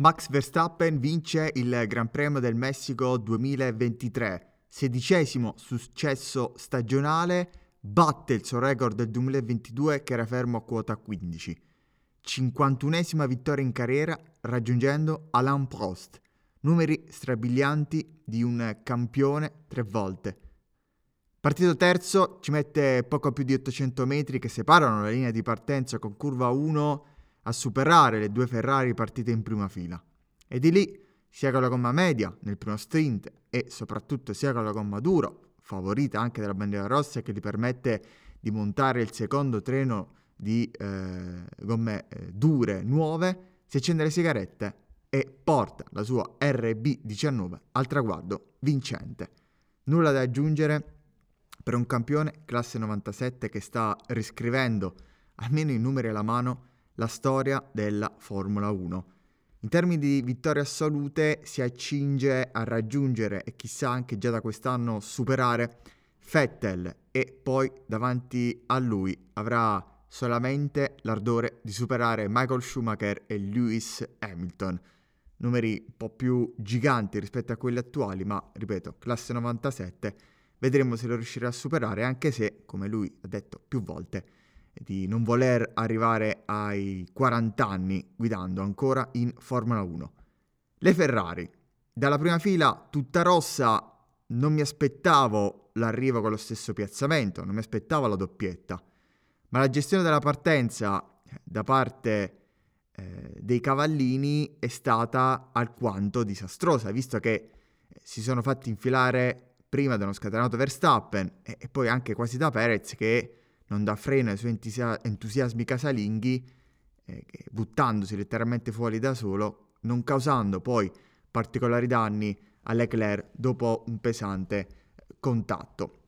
Max Verstappen vince il Gran Premio del Messico 2023, sedicesimo successo stagionale, batte il suo record del 2022 che era fermo a quota 15. 51esima vittoria in carriera raggiungendo Alain Prost, numeri strabilianti di un campione tre volte. Partito terzo ci mette poco più di 800 metri che separano la linea di partenza con curva 1 a superare le due Ferrari partite in prima fila. E di lì, sia con la gomma media nel primo sprint e soprattutto sia con la gomma duro, favorita anche dalla bandiera rossa che gli permette di montare il secondo treno di eh, gomme eh, dure nuove, si accende le sigarette e porta la sua RB19 al traguardo vincente. Nulla da aggiungere per un campione classe 97 che sta riscrivendo, almeno in numeri alla mano, la storia della Formula 1. In termini di vittorie assolute si accinge a raggiungere e chissà anche già da quest'anno superare Vettel e poi davanti a lui avrà solamente l'ardore di superare Michael Schumacher e Lewis Hamilton. Numeri un po' più giganti rispetto a quelli attuali, ma ripeto, classe 97, vedremo se lo riuscirà a superare, anche se, come lui ha detto più volte, di non voler arrivare ai 40 anni guidando ancora in Formula 1. Le Ferrari. Dalla prima fila tutta rossa non mi aspettavo l'arrivo con lo stesso piazzamento, non mi aspettavo la doppietta, ma la gestione della partenza eh, da parte eh, dei cavallini è stata alquanto disastrosa, visto che eh, si sono fatti infilare prima da uno scatenato Verstappen e, e poi anche quasi da Perez che non dà freno ai suoi entusia- entusiasmi casalinghi, eh, buttandosi letteralmente fuori da solo, non causando poi particolari danni a Leclerc dopo un pesante contatto.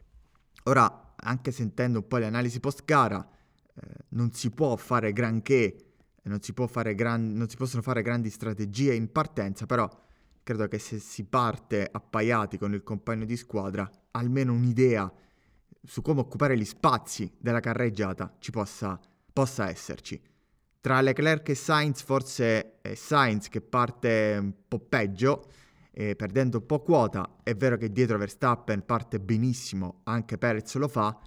Ora, anche sentendo un po' le analisi post gara, eh, non si può fare granché, non si, fare gran- non si possono fare grandi strategie in partenza, però credo che se si parte appaiati con il compagno di squadra, almeno un'idea su come occupare gli spazi della carreggiata ci possa, possa esserci. Tra Leclerc e Sainz forse è Sainz che parte un po' peggio, eh, perdendo un po' quota. È vero che dietro Verstappen parte benissimo, anche Perez lo fa,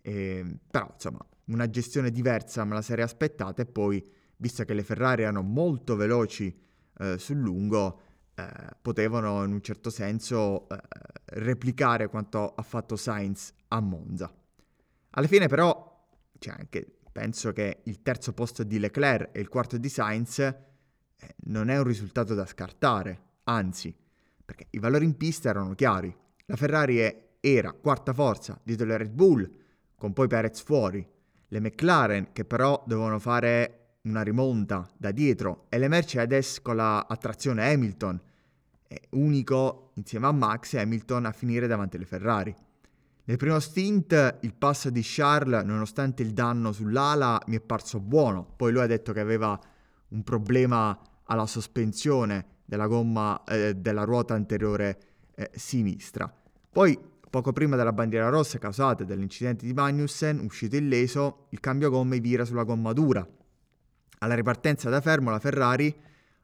eh, però insomma una gestione diversa me la sarei aspettata e poi, visto che le Ferrari erano molto veloci eh, sul lungo, eh, potevano in un certo senso eh, replicare quanto ha fatto Sainz a Monza. Alla fine però, cioè anche, penso che il terzo posto di Leclerc e il quarto di Sainz eh, non è un risultato da scartare, anzi, perché i valori in pista erano chiari. La Ferrari era quarta forza dietro le Red Bull, con poi Perez fuori, le McLaren che però dovevano fare una rimonta da dietro e le Mercedes con la attrazione Hamilton, unico insieme a Max e Hamilton a finire davanti alle Ferrari. Nel primo stint il passo di Charles, nonostante il danno sull'ala, mi è parso buono. Poi lui ha detto che aveva un problema alla sospensione della gomma eh, della ruota anteriore eh, sinistra. Poi, poco prima della bandiera rossa causata dall'incidente di Magnussen, uscito illeso, il cambio gomme vira sulla gomma dura. Alla ripartenza da fermo la Ferrari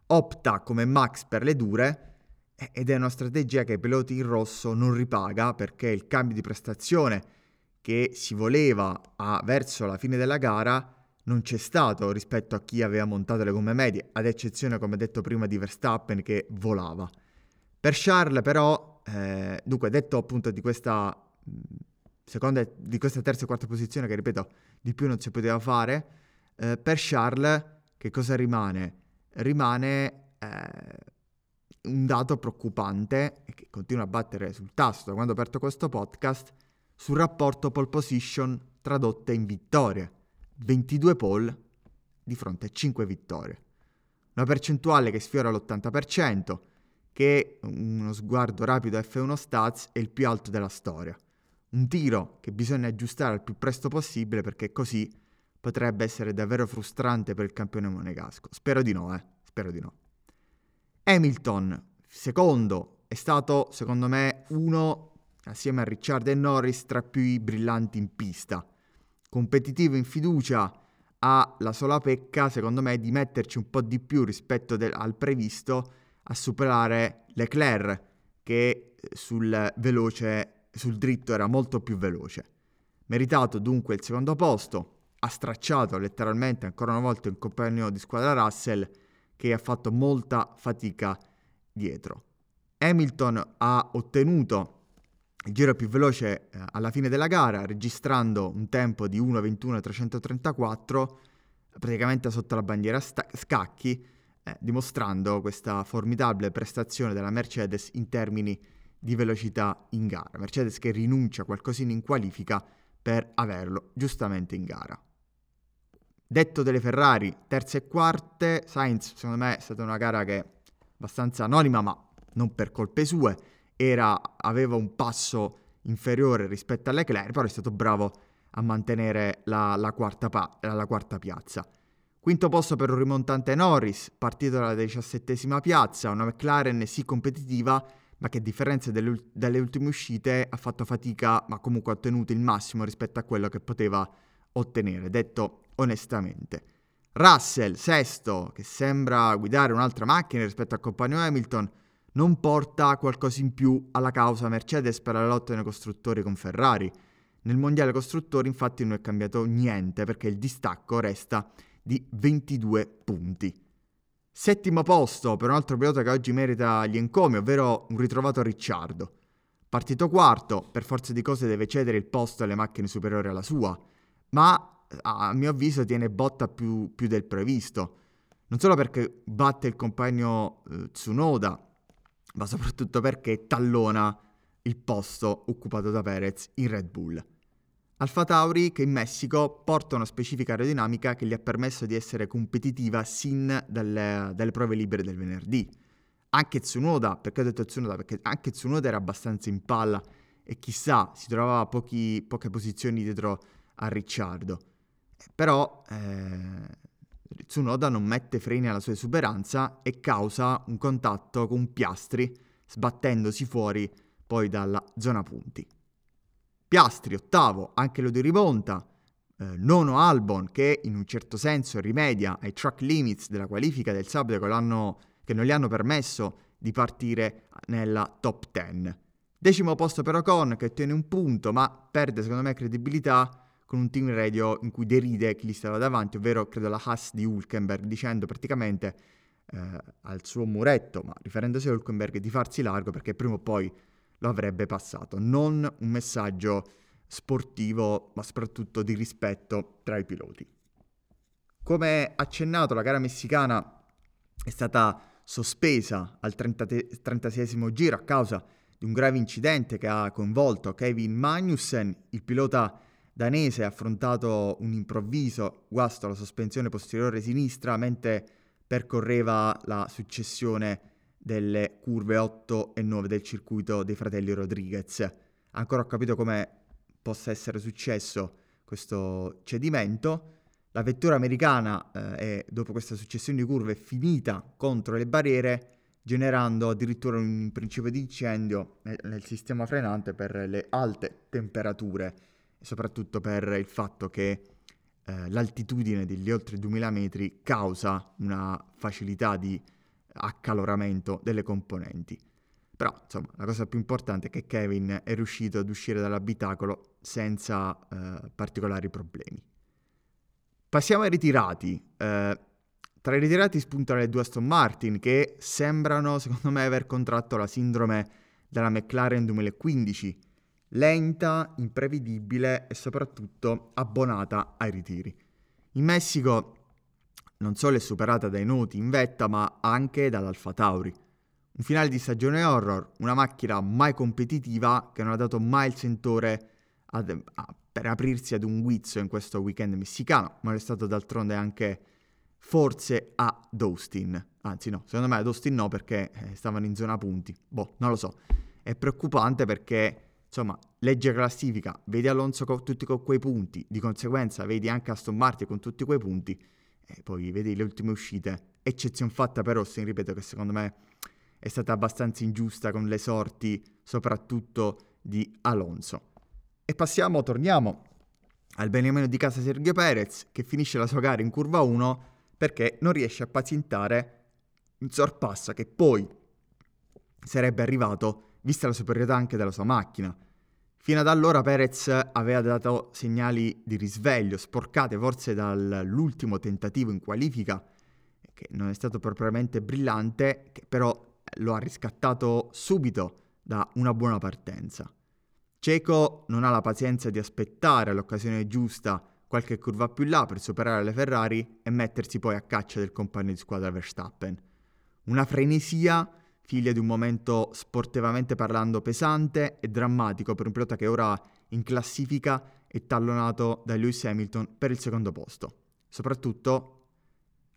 opta come Max per le dure ed è una strategia che piloti in rosso non ripaga perché il cambio di prestazione che si voleva a, verso la fine della gara non c'è stato rispetto a chi aveva montato le gomme medie, ad eccezione, come detto prima, di Verstappen che volava. Per Charles però, eh, dunque detto appunto di questa seconda, di questa terza e quarta posizione che ripeto di più non si poteva fare, eh, per Charles che cosa rimane? Rimane eh, un dato preoccupante che continua a battere sul tasto da quando ho aperto questo podcast sul rapporto pole position tradotte in vittorie. 22 pole di fronte a 5 vittorie. Una percentuale che sfiora l'80%, che uno sguardo rapido a F1 Stats è il più alto della storia. Un tiro che bisogna aggiustare al più presto possibile perché così potrebbe essere davvero frustrante per il campione monegasco. Spero di no, eh. Spero di no. Hamilton, secondo, è stato secondo me uno, assieme a Ricciardo e Norris, tra più brillanti in pista. Competitivo in fiducia, ha la sola pecca, secondo me, di metterci un po' di più rispetto de- al previsto a superare Leclerc, che sul veloce, sul dritto era molto più veloce. Meritato dunque il secondo posto, ha stracciato letteralmente ancora una volta il compagno di squadra Russell che ha fatto molta fatica dietro. Hamilton ha ottenuto il giro più veloce eh, alla fine della gara, registrando un tempo di 1.21.334, praticamente sotto la bandiera sta- scacchi, eh, dimostrando questa formidabile prestazione della Mercedes in termini di velocità in gara. Mercedes che rinuncia qualcosina in qualifica per averlo giustamente in gara. Detto delle Ferrari, terze e quarte, Sainz secondo me è stata una gara che abbastanza anonima, ma non per colpe sue, era, aveva un passo inferiore rispetto a Leclerc, però è stato bravo a mantenere la, la, quarta, pa- la quarta piazza. Quinto posto per un rimontante Norris, partito dalla diciassettesima piazza, una McLaren sì competitiva, ma che a differenza delle, delle ultime uscite ha fatto fatica, ma comunque ha ottenuto il massimo rispetto a quello che poteva ottenere, detto onestamente. Russell, sesto, che sembra guidare un'altra macchina rispetto al compagno Hamilton, non porta qualcosa in più alla causa Mercedes per la lotta nei costruttori con Ferrari. Nel mondiale costruttori infatti non è cambiato niente perché il distacco resta di 22 punti. Settimo posto per un altro pilota che oggi merita gli encomi, ovvero un ritrovato Ricciardo. Partito quarto, per forza di cose deve cedere il posto alle macchine superiori alla sua, ma a mio avviso tiene botta più, più del previsto. Non solo perché batte il compagno eh, Tsunoda, ma soprattutto perché tallona il posto occupato da Perez in Red Bull. Alfa Tauri che in Messico porta una specifica aerodinamica che gli ha permesso di essere competitiva sin dalle, dalle prove libere del venerdì. Anche Tsunoda, perché ho detto Tsunoda? Perché anche Tsunoda era abbastanza in palla e chissà si trovava pochi, poche posizioni dietro a Ricciardo. Però eh, Tsunoda non mette freni alla sua esuberanza e causa un contatto con Piastri sbattendosi fuori poi dalla zona punti. Piastri, ottavo, anche lo di rimonta. Eh, nono Albon, che in un certo senso rimedia ai track limits della qualifica del sabato che, che non gli hanno permesso di partire nella top 10. Decimo posto per Ocon, che ottiene un punto, ma perde secondo me credibilità con un team radio in cui deride chi gli stava davanti, ovvero credo la Haas di Hulkenberg, dicendo praticamente eh, al suo muretto, ma riferendosi a Hulkenberg, di farsi largo perché prima o poi lo avrebbe passato. Non un messaggio sportivo, ma soprattutto di rispetto tra i piloti. Come accennato, la gara messicana è stata sospesa al 36 giro a causa di un grave incidente che ha coinvolto Kevin Magnussen, il pilota danese ha affrontato un improvviso guasto alla sospensione posteriore sinistra mentre percorreva la successione delle curve 8 e 9 del circuito dei fratelli Rodriguez. Ancora ho capito come possa essere successo questo cedimento. La vettura americana, eh, è, dopo questa successione di curve, è finita contro le barriere, generando addirittura un principio di incendio nel, nel sistema frenante per le alte temperature soprattutto per il fatto che eh, l'altitudine degli oltre 2000 metri causa una facilità di accaloramento delle componenti. Però, insomma, la cosa più importante è che Kevin è riuscito ad uscire dall'abitacolo senza eh, particolari problemi. Passiamo ai ritirati. Eh, tra i ritirati spuntano le due Aston Martin che sembrano, secondo me, aver contratto la sindrome della McLaren 2015, lenta, imprevedibile e soprattutto abbonata ai ritiri. In Messico non solo è superata dai noti in vetta, ma anche dall'Alfa Tauri. Un finale di stagione horror, una macchina mai competitiva che non ha dato mai il sentore ad, a, per aprirsi ad un guizzo in questo weekend messicano, ma è stato d'altronde anche forse ad Austin. Anzi no, secondo me ad Austin no perché eh, stavano in zona punti. Boh, non lo so. È preoccupante perché, insomma, legge classifica, vedi Alonso con tutti con quei punti, di conseguenza vedi anche Aston Martin con tutti quei punti e poi vedi le ultime uscite, eccezione fatta per Austin, ripeto che secondo me è stata abbastanza ingiusta con le sorti soprattutto di Alonso. E passiamo, torniamo al beniamino di casa Sergio Perez che finisce la sua gara in curva 1 perché non riesce a pazientare un sorpasso che poi sarebbe arrivato vista la superiorità anche della sua macchina. Fino ad allora Perez aveva dato segnali di risveglio, sporcate forse dall'ultimo tentativo in qualifica, che non è stato propriamente brillante, che però lo ha riscattato subito da una buona partenza. Ceco non ha la pazienza di aspettare l'occasione giusta qualche curva più là per superare le Ferrari e mettersi poi a caccia del compagno di squadra Verstappen. Una frenesia figlia di un momento sportivamente parlando pesante e drammatico per un pilota che ora in classifica è tallonato da Lewis Hamilton per il secondo posto, soprattutto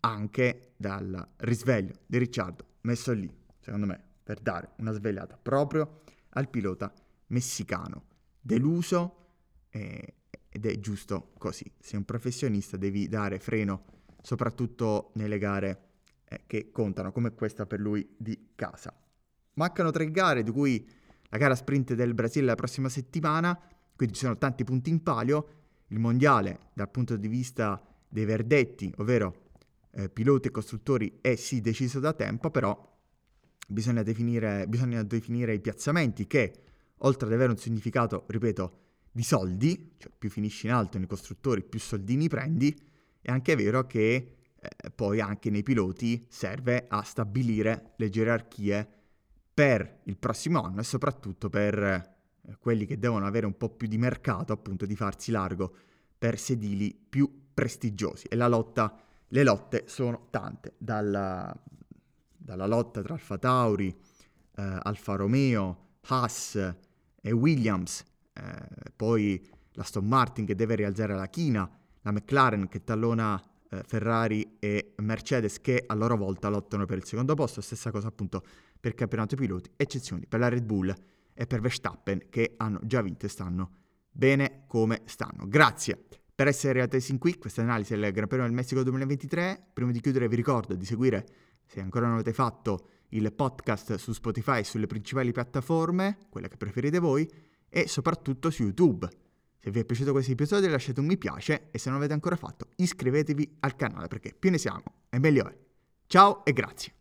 anche dal risveglio di Ricciardo messo lì, secondo me, per dare una svegliata proprio al pilota messicano, deluso eh, ed è giusto così. Sei un professionista, devi dare freno soprattutto nelle gare eh, che contano, come questa per lui di casa. Mancano tre gare, di cui la gara sprint del Brasile la prossima settimana, quindi ci sono tanti punti in palio. Il mondiale dal punto di vista dei verdetti, ovvero eh, piloti e costruttori, è sì deciso da tempo, però bisogna definire, bisogna definire i piazzamenti che oltre ad avere un significato, ripeto, di soldi, cioè più finisci in alto nei costruttori, più soldini prendi, è anche vero che eh, poi anche nei piloti serve a stabilire le gerarchie per il prossimo anno e soprattutto per eh, quelli che devono avere un po' più di mercato, appunto di farsi largo per sedili più prestigiosi. E la lotta, le lotte sono tante, dalla, dalla lotta tra Alfa Tauri, eh, Alfa Romeo, Haas, e Williams, eh, poi la Stone Martin che deve rialzare la china, la McLaren che tallona eh, Ferrari e Mercedes che a loro volta lottano per il secondo posto, stessa cosa appunto per il campionato piloti, eccezioni per la Red Bull e per Verstappen che hanno già vinto e stanno bene come stanno. Grazie per essere arrivati sin qui, questa analisi del Gran Premio del Messico 2023. Prima di chiudere vi ricordo di seguire, se ancora non l'avete fatto, il podcast su Spotify e sulle principali piattaforme, quelle che preferite voi, e soprattutto su YouTube. Se vi è piaciuto questo episodio lasciate un mi piace e se non l'avete ancora fatto iscrivetevi al canale perché più ne siamo e meglio è. Ciao e grazie.